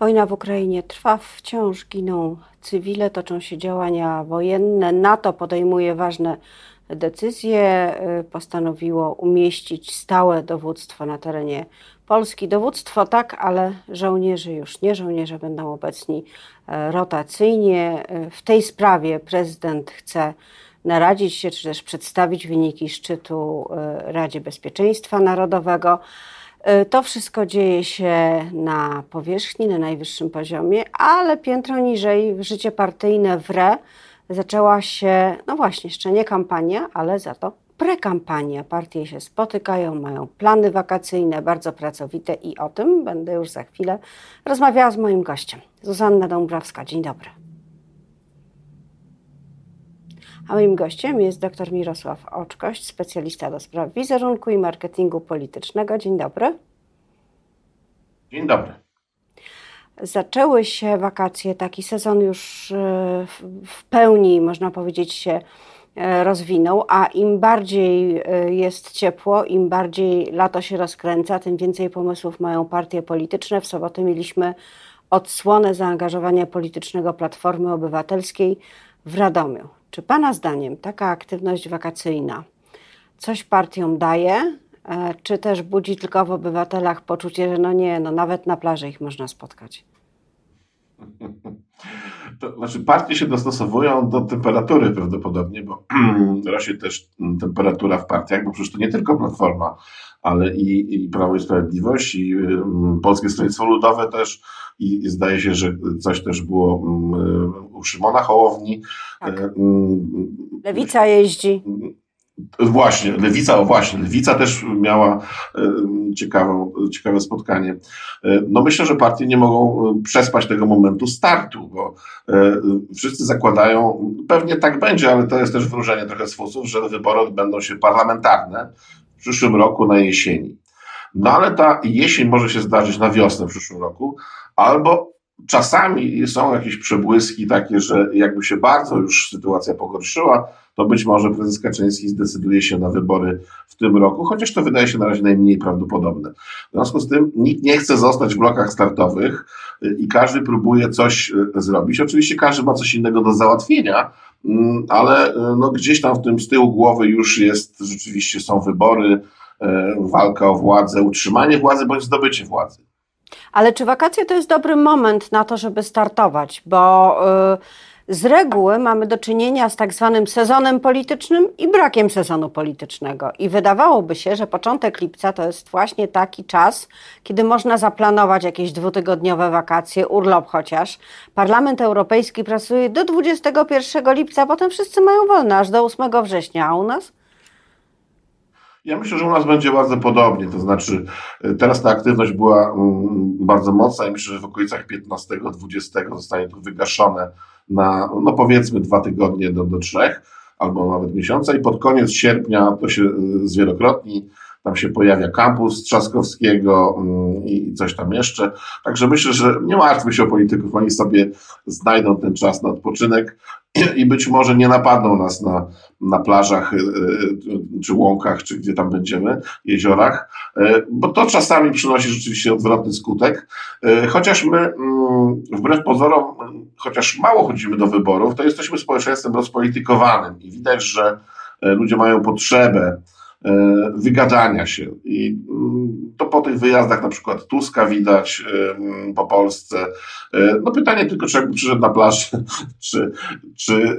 Wojna w Ukrainie trwa, wciąż giną cywile, toczą się działania wojenne. NATO podejmuje ważne decyzje. Postanowiło umieścić stałe dowództwo na terenie Polski. Dowództwo tak, ale żołnierze już nie. Żołnierze będą obecni e, rotacyjnie. E, w tej sprawie prezydent chce naradzić się, czy też przedstawić wyniki szczytu e, Radzie Bezpieczeństwa Narodowego. E, to wszystko dzieje się na powierzchni, na najwyższym poziomie, ale piętro niżej życie partyjne w RE zaczęła się, no właśnie, jeszcze nie kampania, ale za to prekampania. Partie się spotykają, mają plany wakacyjne, bardzo pracowite i o tym będę już za chwilę rozmawiała z moim gościem. Zuzanna Dąbrowska, dzień dobry. A moim gościem jest dr Mirosław Oczkość, specjalista do spraw wizerunku i marketingu politycznego. Dzień dobry. Dzień dobry. Zaczęły się wakacje, taki sezon już e, w pełni, można powiedzieć, się e, rozwinął, a im bardziej e, jest ciepło, im bardziej lato się rozkręca, tym więcej pomysłów mają partie polityczne. W sobotę mieliśmy odsłonę zaangażowania politycznego Platformy Obywatelskiej w Radomiu. Czy Pana zdaniem taka aktywność wakacyjna coś partiom daje, e, czy też budzi tylko w obywatelach poczucie, że no nie, no nawet na plaży ich można spotkać? To znaczy partie się dostosowują do temperatury prawdopodobnie, bo rośnie też temperatura w partiach, bo przecież to nie tylko Platforma, ale i, i Prawo i Sprawiedliwość, i Polskie Stronnictwo Ludowe też, i, zdaje się, że coś też było um, u Szymona Hołowni. Tak. Um, Lewica jeździ. Właśnie, Lewica, o właśnie, Lewica też miała ciekawą, ciekawe spotkanie. E, no myślę, że partie nie mogą przespać tego momentu startu, bo e, wszyscy zakładają, pewnie tak będzie, ale to jest też wróżenie trochę z fusów, że wybory odbędą się parlamentarne w przyszłym roku na jesieni. No ale ta jesień może się zdarzyć na wiosnę w przyszłym roku, albo czasami są jakieś przebłyski takie, że jakby się bardzo już sytuacja pogorszyła, to być może prezes Kaczyński zdecyduje się na wybory w tym roku, chociaż to wydaje się na razie najmniej prawdopodobne. W związku z tym nikt nie chce zostać w blokach startowych y, i każdy próbuje coś y, zrobić. Oczywiście każdy ma coś innego do załatwienia, mm, ale y, no gdzieś tam w tym z tyłu głowy już jest, rzeczywiście są wybory, walka o władzę, utrzymanie władzy bądź zdobycie władzy. Ale czy wakacje to jest dobry moment na to, żeby startować? Bo yy, z reguły mamy do czynienia z tak zwanym sezonem politycznym i brakiem sezonu politycznego. I wydawałoby się, że początek lipca to jest właśnie taki czas, kiedy można zaplanować jakieś dwutygodniowe wakacje, urlop chociaż. Parlament Europejski pracuje do 21 lipca, potem wszyscy mają wolne aż do 8 września, a u nas? Ja myślę, że u nas będzie bardzo podobnie, to znaczy e, teraz ta aktywność była mm, bardzo mocna i myślę, że w okolicach 15-20 zostanie to wygaszone na, no powiedzmy, dwa tygodnie do, do trzech albo nawet miesiąca i pod koniec sierpnia to się e, zwielokrotni tam się pojawia kampus Trzaskowskiego mm, i coś tam jeszcze. Także myślę, że nie martwmy się o polityków, oni sobie znajdą ten czas na odpoczynek i być może nie napadną nas na, na plażach y, y, czy łąkach, czy gdzie tam będziemy, jeziorach, y, bo to czasami przynosi rzeczywiście odwrotny skutek. Chociaż my, mm, wbrew pozorom, chociaż mało chodzimy do wyborów, to jesteśmy społeczeństwem rozpolitykowanym i widać, że ludzie mają potrzebę E, wygadania się. I mm, to po tych wyjazdach na przykład Tuska widać e, mm, po Polsce. E, no pytanie tylko, czy jakby przyszedł na plażę, czy, czy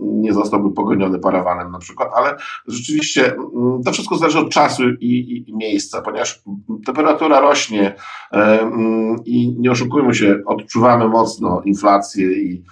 nie zostałby pogoniony parawanem na przykład, ale rzeczywiście mm, to wszystko zależy od czasu i, i, i miejsca, ponieważ temperatura rośnie i nie oszukujmy się, odczuwamy mocno inflację i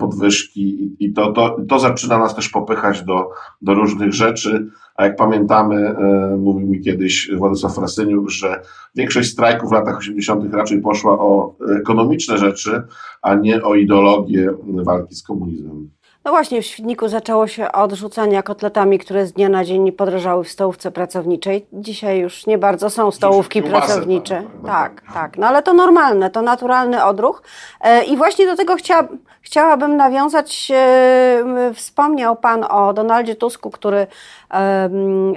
podwyżki i to, to, to zaczyna nas też popychać do, do różnych rzeczy. A jak pamiętamy, e, mówił mi kiedyś Władysław Frasyniuk, że większość strajków w latach 80. raczej poszła o ekonomiczne rzeczy, a nie o ideologię walki z komunizmem. No właśnie, w Świdniku zaczęło się od rzucania kotletami, które z dnia na dzień podrożały w stołówce pracowniczej. Dzisiaj już nie bardzo są stołówki pracownicze. Tak, tak, tak. No ale to normalne, to naturalny odruch. E, I właśnie do tego chcia, chciałabym nawiązać. E, wspomniał Pan o Donaldzie Tusku, który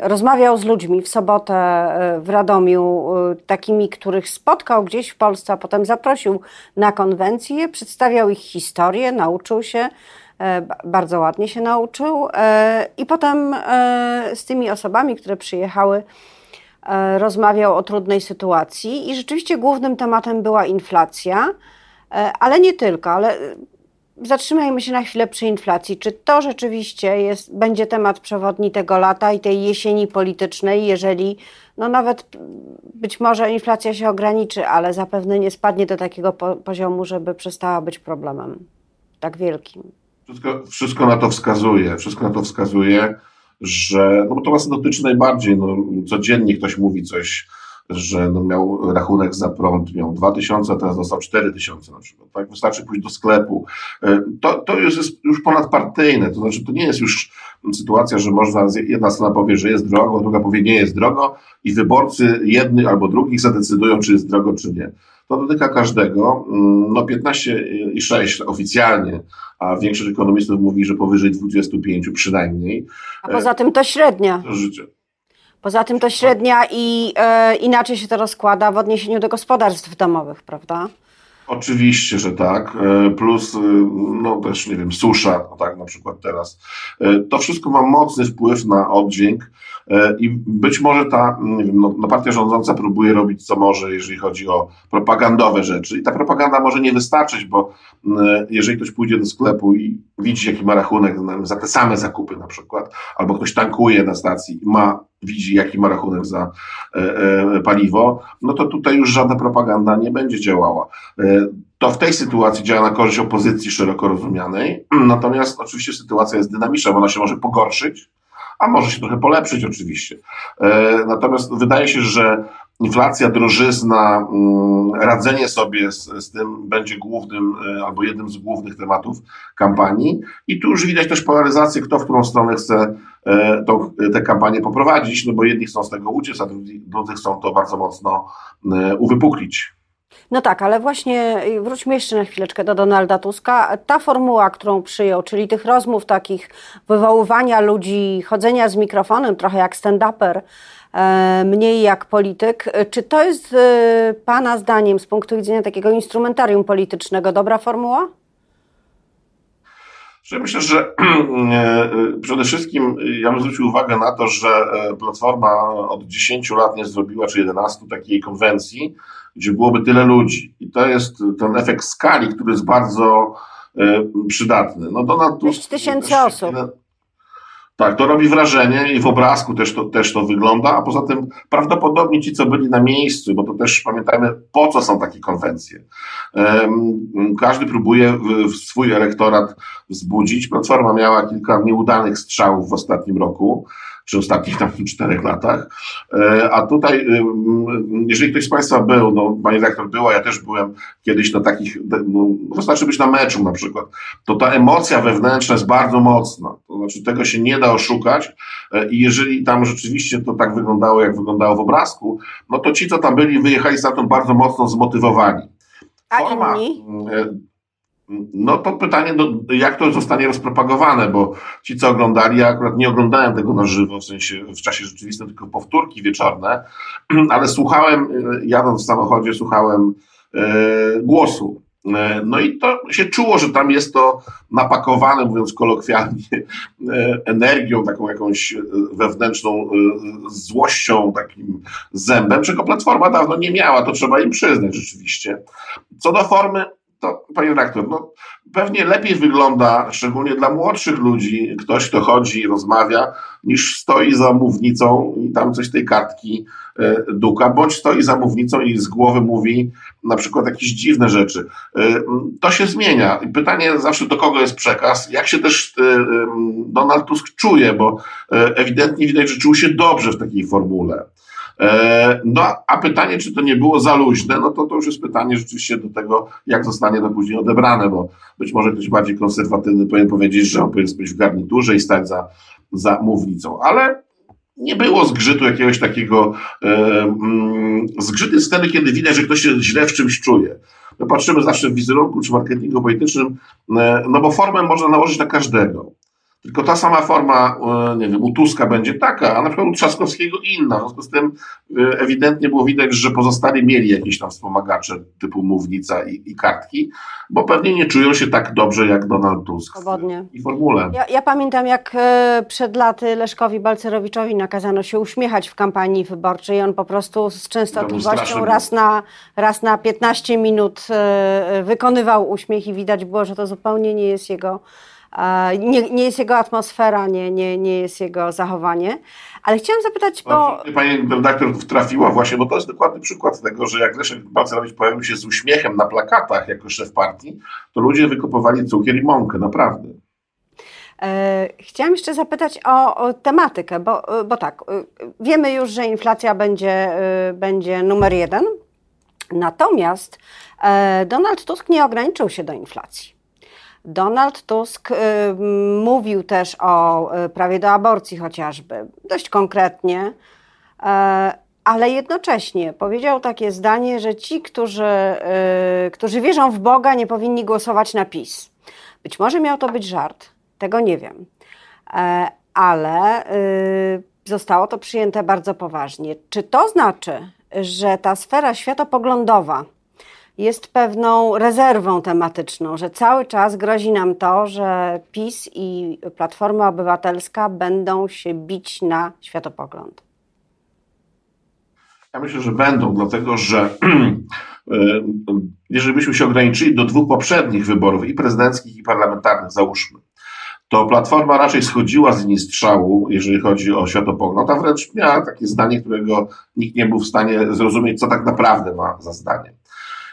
rozmawiał z ludźmi w sobotę e, w Radomiu, takimi, których spotkał gdzieś w Polsce, a potem zaprosił na konwencję, przedstawiał ich historię, nauczył się. E, bardzo ładnie się nauczył. E, I potem e, z tymi osobami, które przyjechały, rozmawiał o trudnej sytuacji. I rzeczywiście głównym tematem była inflacja, ale nie tylko, ale zatrzymajmy się na chwilę przy inflacji. Czy to rzeczywiście jest, będzie temat przewodni tego lata i tej jesieni politycznej, jeżeli no nawet być może inflacja się ograniczy, ale zapewne nie spadnie do takiego poziomu, żeby przestała być problemem tak wielkim? Wszystko, wszystko na to wskazuje, wszystko na to wskazuje, że, no bo to nas dotyczy najbardziej, no, codziennie ktoś mówi coś, że no miał rachunek za prąd, miał 2000, a teraz dostał 4000 na przykład, tak? Wystarczy pójść do sklepu. E, to, to już jest już ponadpartyjne, to znaczy to nie jest już sytuacja, że można, jedna strona powie, że jest drogo, druga powie, nie jest drogo i wyborcy jednych albo drugich zadecydują, czy jest drogo, czy nie. To dotyka każdego. Mm, no 15,6 oficjalnie, a większość ekonomistów mówi, że powyżej 25 przynajmniej. A poza tym to średnia. To życie. Poza tym to średnia i e, inaczej się to rozkłada w odniesieniu do gospodarstw domowych, prawda? Oczywiście, że tak. E, plus, e, no też, nie wiem, susza, tak na przykład teraz. E, to wszystko ma mocny wpływ na oddźwięk i być może ta wiem, no, no partia rządząca próbuje robić co może, jeżeli chodzi o propagandowe rzeczy. I ta propaganda może nie wystarczyć, bo jeżeli ktoś pójdzie do sklepu i widzi, jaki ma rachunek za te same zakupy na przykład, albo ktoś tankuje na stacji i ma widzi, jaki ma rachunek za e, e, paliwo, no to tutaj już żadna propaganda nie będzie działała. E, to w tej sytuacji działa na korzyść opozycji szeroko rozumianej, natomiast oczywiście sytuacja jest dynamiczna, bo ona się może pogorszyć, a może się trochę polepszyć oczywiście. Natomiast wydaje się, że inflacja, drożyzna, mm, radzenie sobie z, z, tym będzie głównym albo jednym z głównych tematów kampanii. I tu już widać też polaryzację, kto w którą stronę chce E, tą, tę kampanię poprowadzić, no bo jedni chcą z tego uciec, a drudzy chcą to bardzo mocno e, uwypuklić. No tak, ale właśnie wróćmy jeszcze na chwileczkę do Donalda Tuska. Ta formuła, którą przyjął, czyli tych rozmów takich, wywoływania ludzi, chodzenia z mikrofonem, trochę jak stand-uper, e, mniej jak polityk. Czy to jest Pana zdaniem z punktu widzenia takiego instrumentarium politycznego dobra formuła? myślę, że e, przede wszystkim ja bym zwrócił uwagę na to, że e, Platforma od 10 lat nie zrobiła, czy 11 takiej konwencji, gdzie byłoby tyle ludzi. I to jest ten efekt skali, który jest bardzo e, przydatny. No Donald Tusk... tysięcy osób. Tak, to robi wrażenie i w obrazku też to, też to wygląda, a poza tym prawdopodobnie ci, co byli na miejscu, bo to też pamiętajmy, po co są takie konwencje. Każdy próbuje swój elektorat wzbudzić. Platforma miała kilka nieudanych strzałów w ostatnim roku czy ostatnich tam czterech latach. E, a tutaj, y, jeżeli ktoś z Państwa był, no Pani redaktor była, ja też byłem kiedyś na takich, no, wystarczy być na meczu na przykład, to ta emocja wewnętrzna jest bardzo mocna. To znaczy tego się nie da oszukać e, i jeżeli tam rzeczywiście to tak wyglądało, jak wyglądało w obrazku, no to ci, co tam byli, wyjechali stamtąd bardzo mocno zmotywowani. Forma, A inni? E, no to pytanie, do, jak to zostanie rozpropagowane, bo ci, co oglądali, ja akurat nie oglądałem tego na żywo, w sensie w czasie rzeczywistym, tylko powtórki wieczorne, ale słuchałem, e, jadąc w samochodzie, słuchałem e, głosu. E, no i to się czuło, że tam jest to napakowane, mówiąc kolokwialnie, e, energią, taką jakąś e, wewnętrzną złością, takim zębem, czego Platforma dawno nie miała, to trzeba im przyznać rzeczywiście. Co do formy, to panie redaktor, no, pewnie lepiej wygląda, szczególnie dla młodszych ludzi, ktoś, kto chodzi rozmawia, niż stoi za mównicą i tam coś tej kartki e, duka, bądź stoi za mównicą i z głowy mówi na przykład jakieś dziwne rzeczy. E, to się zmienia. Pytanie zawsze do kogo jest przekaz, jak się też e, Donald Tusk czuje, bo ewidentnie widać, że czuł się dobrze w takiej formule. No, a pytanie, czy to nie było za luźne, no to to już jest pytanie rzeczywiście do tego, jak zostanie to później odebrane, bo być może ktoś bardziej konserwatywny powinien powiedzieć, że on powinien być w garniturze i stać za, za mównicą, ale nie było zgrzytu jakiegoś takiego, e, mm, zgrzyt jest wtedy, kiedy widać, że ktoś się źle w czymś czuje. My patrzymy zawsze w wizerunku czy marketingu politycznym, e, no bo formę można nałożyć na każdego. Tylko ta sama forma, e, nie wiem, u Tuska będzie taka, a na przykład u Trzaskowskiego inna. W związku z tym e, ewidentnie było widać, że pozostali mieli jakieś tam wspomagacze typu mównica i, i kartki, bo pewnie nie czują się tak dobrze jak Donald Tusk Swobodnie. i formule. Ja, ja pamiętam, jak e, przed laty Leszkowi Balcerowiczowi nakazano się uśmiechać w kampanii wyborczej. On po prostu z częstotliwością raz na, raz na 15 minut wykonywał uśmiech i widać było, że to zupełnie nie jest jego nie, nie jest jego atmosfera, nie, nie, nie jest jego zachowanie. Ale chciałam zapytać, bo... Pani redaktor trafiła właśnie, bo to jest dokładny przykład tego, że jak Leszek Balcerowicz pojawił się z uśmiechem na plakatach jako szef partii, to ludzie wykupowali cukier i mąkę, naprawdę. E, chciałam jeszcze zapytać o, o, tematykę, bo, bo tak, e, wiemy już, że inflacja będzie, e, będzie numer jeden, natomiast Donald Tusk nie ograniczył się do inflacji. Donald Tusk y, mówił też o y, prawie do aborcji chociażby, dość konkretnie, y, ale jednocześnie powiedział takie zdanie, że ci, którzy, którzy wierzą w Boga, nie powinni głosować na PiS. Być może miał to być żart, tego nie wiem, ale zostało to przyjęte bardzo poważnie. Czy to znaczy, że ta sfera światopoglądowa, jest pewną rezerwą tematyczną, że cały czas grozi nam to, że PiS i Platforma Obywatelska będą się bić na światopogląd. Ja myślę, że będą, dlatego że jeżeli byśmy się ograniczyli do dwóch poprzednich wyborów, i prezydenckich, i parlamentarnych, załóżmy, to Platforma raczej schodziła z linii strzału, jeżeli chodzi o światopogląd, a wręcz miała takie zdanie, którego nikt nie był w stanie zrozumieć, co tak naprawdę ma za zdanie.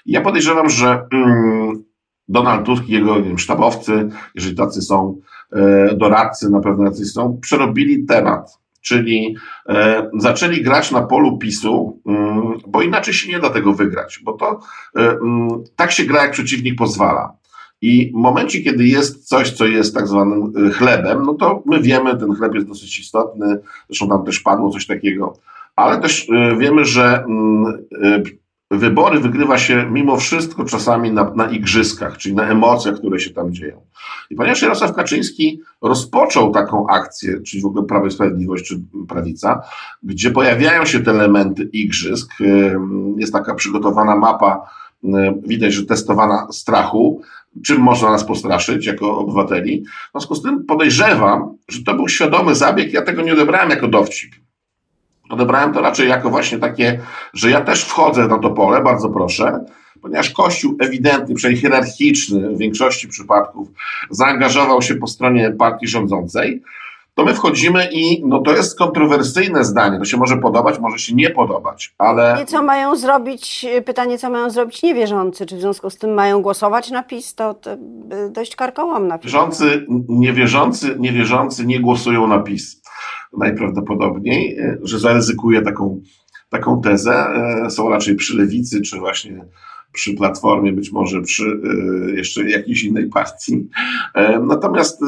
Ja podejrzewam, że mm, Donald Tusk i jego wiem, sztabowcy, jeżeli tacy są, e, doradcy na pewno jacyś są, przerobili temat. Czyli e, zaczęli grać na polu PiSu, mm, bo inaczej się nie da tego wygrać, bo to e, mm, tak się gra, jak przeciwnik pozwala. I w momencie, kiedy jest coś, co jest tak zwanym chlebem, no to my wiemy, ten chleb jest dosyć istotny, zresztą tam też padło coś takiego, ale też wiemy, że wybory wygrywa się mimo wszystko czasami na, na igrzyskach, czyli na emocjach, które się tam dzieją. I ponieważ Jarosław Kaczyński rozpoczął taką akcję, czyli w ogóle Prawo i Sprawiedliwość czy Prawica, gdzie pojawiają się te elementy igrzysk, jest taka przygotowana mapa, widać, że testowana strachu, czym można nas postraszyć jako obywateli. W związku z tym podejrzewam, że to był świadomy zabieg, ja tego nie odebrałem jako dowcip Odebrałem to raczej jako właśnie takie, że ja też wchodzę na to pole, bardzo proszę, ponieważ Kościół ewidentnie, przynajmniej hierarchiczny w większości przypadków, zaangażował się po stronie partii rządzącej, to my wchodzimy i no to jest kontrowersyjne zdanie. To się może podobać, może się nie podobać, ale. I co mają zrobić, pytanie, co mają zrobić niewierzący? Czy w związku z tym mają głosować na PiS? To, to dość karkołomna. Wierzący, niewierzący, niewierzący nie głosują na PiS najprawdopodobniej, e, że zaryzykuje taką, taką tezę. E, są raczej przy lewicy, czy właśnie przy Platformie, być może przy e, jeszcze jakiejś innej partii. Natomiast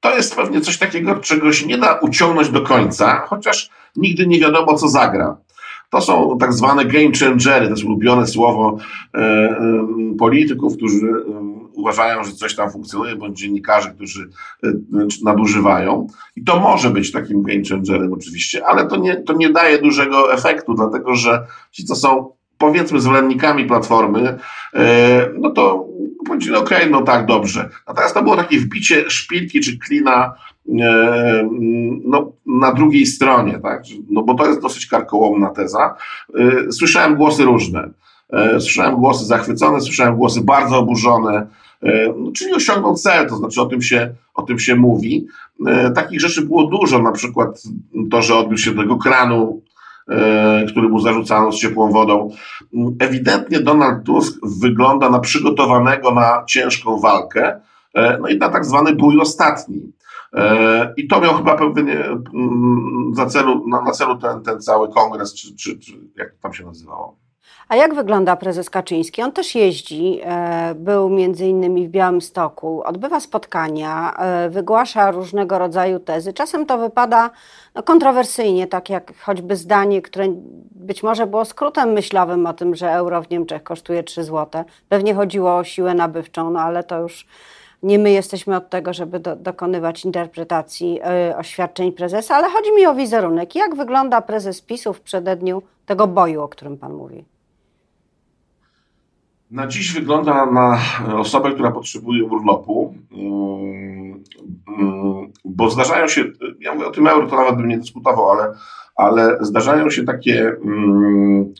to jest pewnie coś takiego, czego się nie da uciągnąć do końca, chociaż nigdy nie wiadomo, co zagra. To są tak zwane game changery, to jest ulubione słowo polityków, którzy uważają, że coś tam funkcjonuje, bądź dziennikarzy, którzy e, nadużywają. I to może być takim game changerem oczywiście, ale to nie, to nie daje dużego efektu, dlatego że ci, co są powiedzmy zwolennikami Platformy, e, no to powiedzieli, okej, okay, no tak, dobrze. Natomiast to było takie wbicie szpilki czy klina e, no, na drugiej stronie, tak? no bo to jest dosyć karkołomna teza. Słyszałem głosy różne. Słyszałem głosy zachwycone, słyszałem głosy bardzo oburzone, E, no, czyli osiągnął cel, to znaczy o tym się, o tym się mówi. E, takich rzeczy było dużo, na przykład to, że odbił się do tego kranu, e, który mu zarzucano z ciepłą wodą. Ewidentnie Donald Tusk wygląda na przygotowanego na ciężką walkę, no i na tak zwany bój ostatni. I to miał chyba pewnie mm, za celu, na, na celu ten, ten cały kongres, czy, czy, czy jak to tam się nazywało. A jak wygląda prezes Kaczyński? On też jeździ, e, był między innymi w Białymstoku, odbywa spotkania, e, wygłasza różnego rodzaju tezy. Czasem to wypada no, kontrowersyjnie, tak jak choćby zdanie, które być może było skrótem myślowym o tym, że euro w Niemczech kosztuje 3 zł. Pewnie chodziło o siłę nabywczą, no ale to już nie my jesteśmy od tego, żeby do, dokonywać interpretacji y, oświadczeń prezesa, ale chodzi mi o wizerunek. Jak wygląda prezes PiSu w przededniu tego boju, o którym pan mówi? Na dziś wygląda na osobę, która potrzebuje urlopu, mm, mm, bo zdarzają się, ja mówię o tym euro, to nawet bym nie dyskutował, ale, ale zdarzają się takie mm,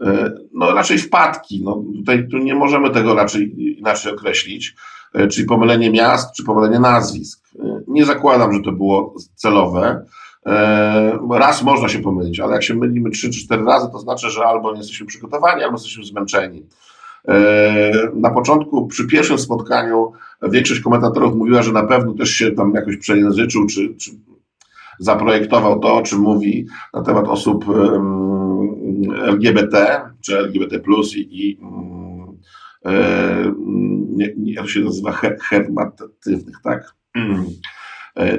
e, no raczej wpadki. No, tutaj tu nie możemy tego raczej inaczej określić, e, czyli pomylenie miast, czy pomylenie nazwisk. E, nie zakładam, że to było celowe. Raz można się pomylić, ale jak się mylimy trzy czy cztery razy, to znaczy, że albo nie jesteśmy przygotowani, albo jesteśmy zmęczeni. E, na początku, przy pierwszym spotkaniu, większość komentatorów mówiła, że na pewno też się tam jakoś przejęzyczył, czy, czy zaprojektował to, o czym mówi na temat osób LGBT, czy LGBT, i, i e, nie, nie, jak się nazywa, hermatywnych, tak? E,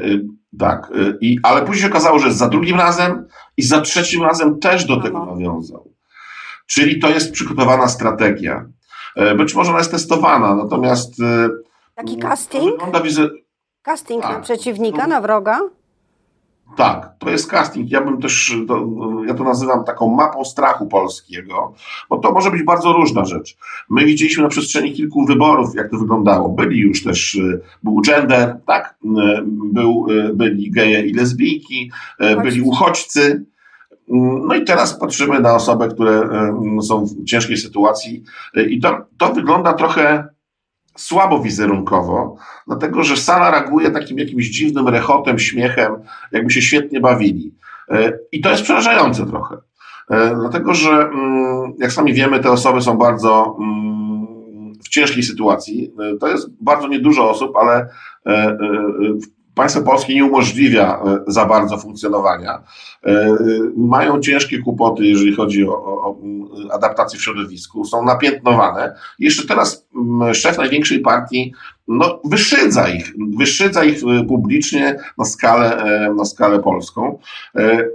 tak, I, ale później się okazało, że za drugim razem i za trzecim razem też do tego nawiązał. Czyli to jest przygotowana strategia. E, być może ona jest testowana, natomiast. E, Taki casting? Casting tak. na przeciwnika, na wroga? Tak, to jest casting. Ja bym też, to, ja to nazywam taką mapą strachu polskiego, bo to może być bardzo różna rzecz. My widzieliśmy na przestrzeni kilku wyborów, jak to wyglądało. Byli już też, e, był gender, tak? Był, byli geje i lesbijki, byli uchodźcy, no i teraz patrzymy na osoby, które są w ciężkiej sytuacji i to, to wygląda trochę słabo wizerunkowo, dlatego że sala reaguje takim jakimś dziwnym rechotem, śmiechem, jakby się świetnie bawili. E, I to jest przerażające trochę. E, dlatego, że mm, jak sami wiemy, te osoby są bardzo mm, w ciężkiej sytuacji. E, to jest bardzo niedużo osób, ale państwo polskie nie umożliwia e, za bardzo funkcjonowania. E, e, mają ciężkie kłopoty, jeżeli chodzi o, o adaptację w środowisku, są napiętnowane. Jeszcze teraz szef największej partii no, wyszydza ich, wyszydza ich publicznie na skalę, na skalę polską.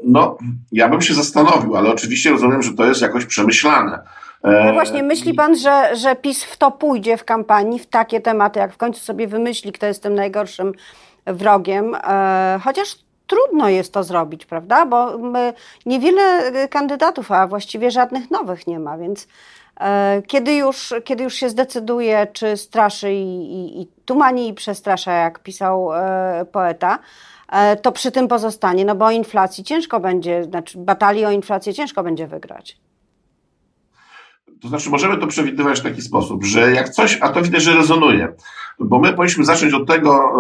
No, ja bym się zastanowił, ale oczywiście rozumiem, że to jest jakoś przemyślane. No właśnie, myśli pan, że, że PiS w to pójdzie w kampanii, w takie tematy, jak w końcu sobie wymyśli, kto jest tym najgorszym wrogiem, e, chociaż trudno jest to zrobić, prawda? Bo niewiele kandydatów, a właściwie żadnych nowych nie ma, więc e, kiedy już, kiedy już się zdecyduje, czy straszy i, i, i tumani i przestrasza, jak pisał e, poeta, to przy tym pozostanie, no bo o inflacji ciężko będzie, znaczy batalii o inflację ciężko będzie wygrać. To znaczy, możemy to przewidywać w taki sposób, że jak coś, a to widać, że rezonuje, bo my powinniśmy zacząć od tego,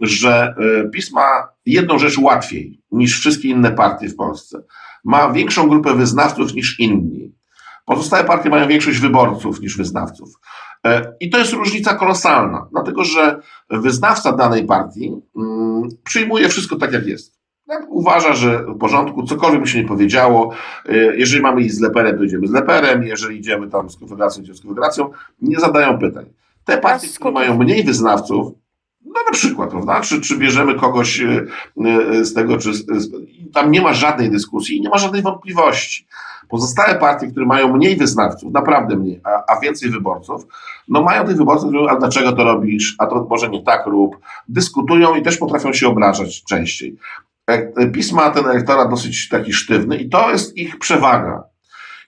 że e, PiS ma jedną rzecz łatwiej niż wszystkie inne partie w Polsce. Ma większą grupę wyznawców niż inni. Pozostałe partie mają większość wyborców niż wyznawców. E, I to jest różnica kolosalna, dlatego że wyznawca danej partii przyjmuje wszystko tak, jak jest. Tak, uważa, że w porządku, cokolwiek by się nie powiedziało, y, jeżeli mamy iść z leperem, to idziemy z leperem, jeżeli idziemy tam z konfederacją, idziemy z konfederacją, nie zadają pytań. Te partie, które mają mniej wyznawców, no na przykład, prawda, czy, czy bierzemy kogoś y, y, z tego, czy tam nie ma żadnej dyskusji, nie ma żadnej wątpliwości. Pozostałe partie, które mają mniej wyznawców, naprawdę mniej, a, a więcej wyborców, no mają tych wyborców, którzy mówią, a dlaczego to robisz, a to może nie tak rób, dyskutują i też potrafią się obrażać częściej. PiS ma ten elektorat dosyć taki sztywny i to jest ich przewaga.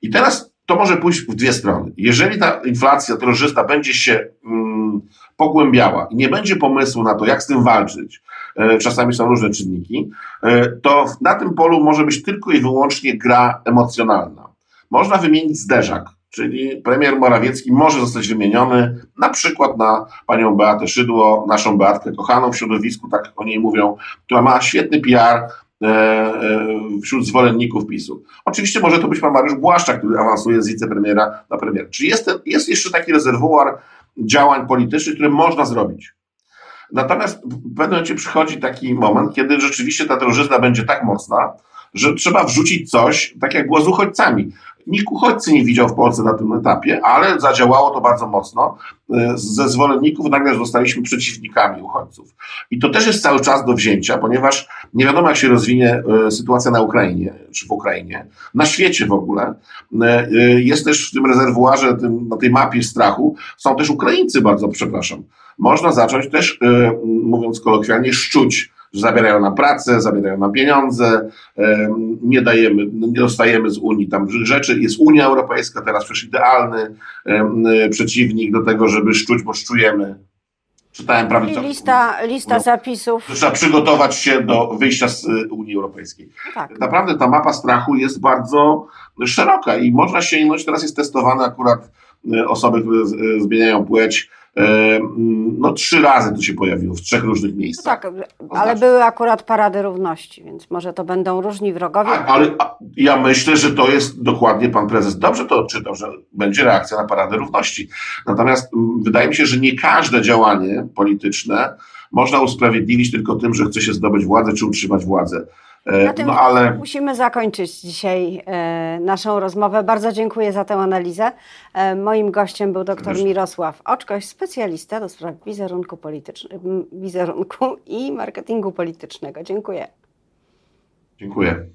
I teraz to może pójść w dwie strony. Jeżeli ta inflacja drożyzna będzie się mm, pogłębiała i nie będzie pomysłu na to, jak z tym walczyć, e, czasami są różne czynniki, e, to na tym polu może być tylko i wyłącznie gra emocjonalna. Można wymienić zderzak, czyli premier Morawiecki może zostać wymieniony na przykład na panią Beatę Szydło, naszą Beatkę kochaną w środowisku, tak o niej mówią, która ma świetny PR e, e, wśród zwolenników PiSu. Oczywiście może to być pan Mariusz Błaszczak, który awansuje z wicepremiera na premier. Czy jest, ten, jest jeszcze taki rezerwuar działań politycznych, które można zrobić? Natomiast w pewnym momencie przychodzi taki moment, kiedy rzeczywiście ta drożyzna będzie tak mocna, że trzeba wrzucić coś, tak jak było z uchodźcami. Nikt uchodźcy nie widział w Polsce na tym etapie, ale zadziałało to bardzo mocno. Ze zwolenników nagle zostaliśmy przeciwnikami uchodźców. I to też jest cały czas do wzięcia, ponieważ nie wiadomo, jak się rozwinie e, sytuacja na Ukrainie, czy w Ukrainie, na świecie w ogóle. E, e, jest też w tym rezerwuarze, tym, na tej mapie strachu, są też Ukraińcy, bardzo przepraszam. Można zacząć też, mówiąc kolokwialnie, szczuć że zabierają nam pracę, zabierają nam pieniądze, nie dajemy, nie dostajemy z Unii tam rzeczy. Jest Unia Europejska, teraz przecież idealny przeciwnik do tego, żeby szczuć, bo szczujemy. Czytałem prawicę. Lista, lista no, zapisów. Trzeba przygotować się do wyjścia z y, Unii Europejskiej. No tak. Naprawdę ta mapa strachu jest bardzo szeroka i można sięgnąć, teraz jest testowane akurat y, osoby, które zmieniają płeć, E, no trzy razy to się pojawiło w trzech różnych miejscach. Tak, ale były akurat parady równości, więc może to będą różni wrogowie. Tak, ale ja myślę, że to jest dokładnie pan prezes dobrze to odczytał, że będzie reakcja na paradę równości. Natomiast wydaje mi się, że nie każde działanie polityczne można usprawiedliwić tylko tym, że chce się zdobyć władzę czy utrzymać władzę. E, na tym no, ale... musimy zakończyć dzisiaj e, naszą rozmowę. Bardzo dziękuję za tę analizę. E, moim gościem był dr Mirosław Oczkoś, specjalista do spraw wizerunku, wizerunku i marketingu politycznego. Dziękuję. Dziękuję.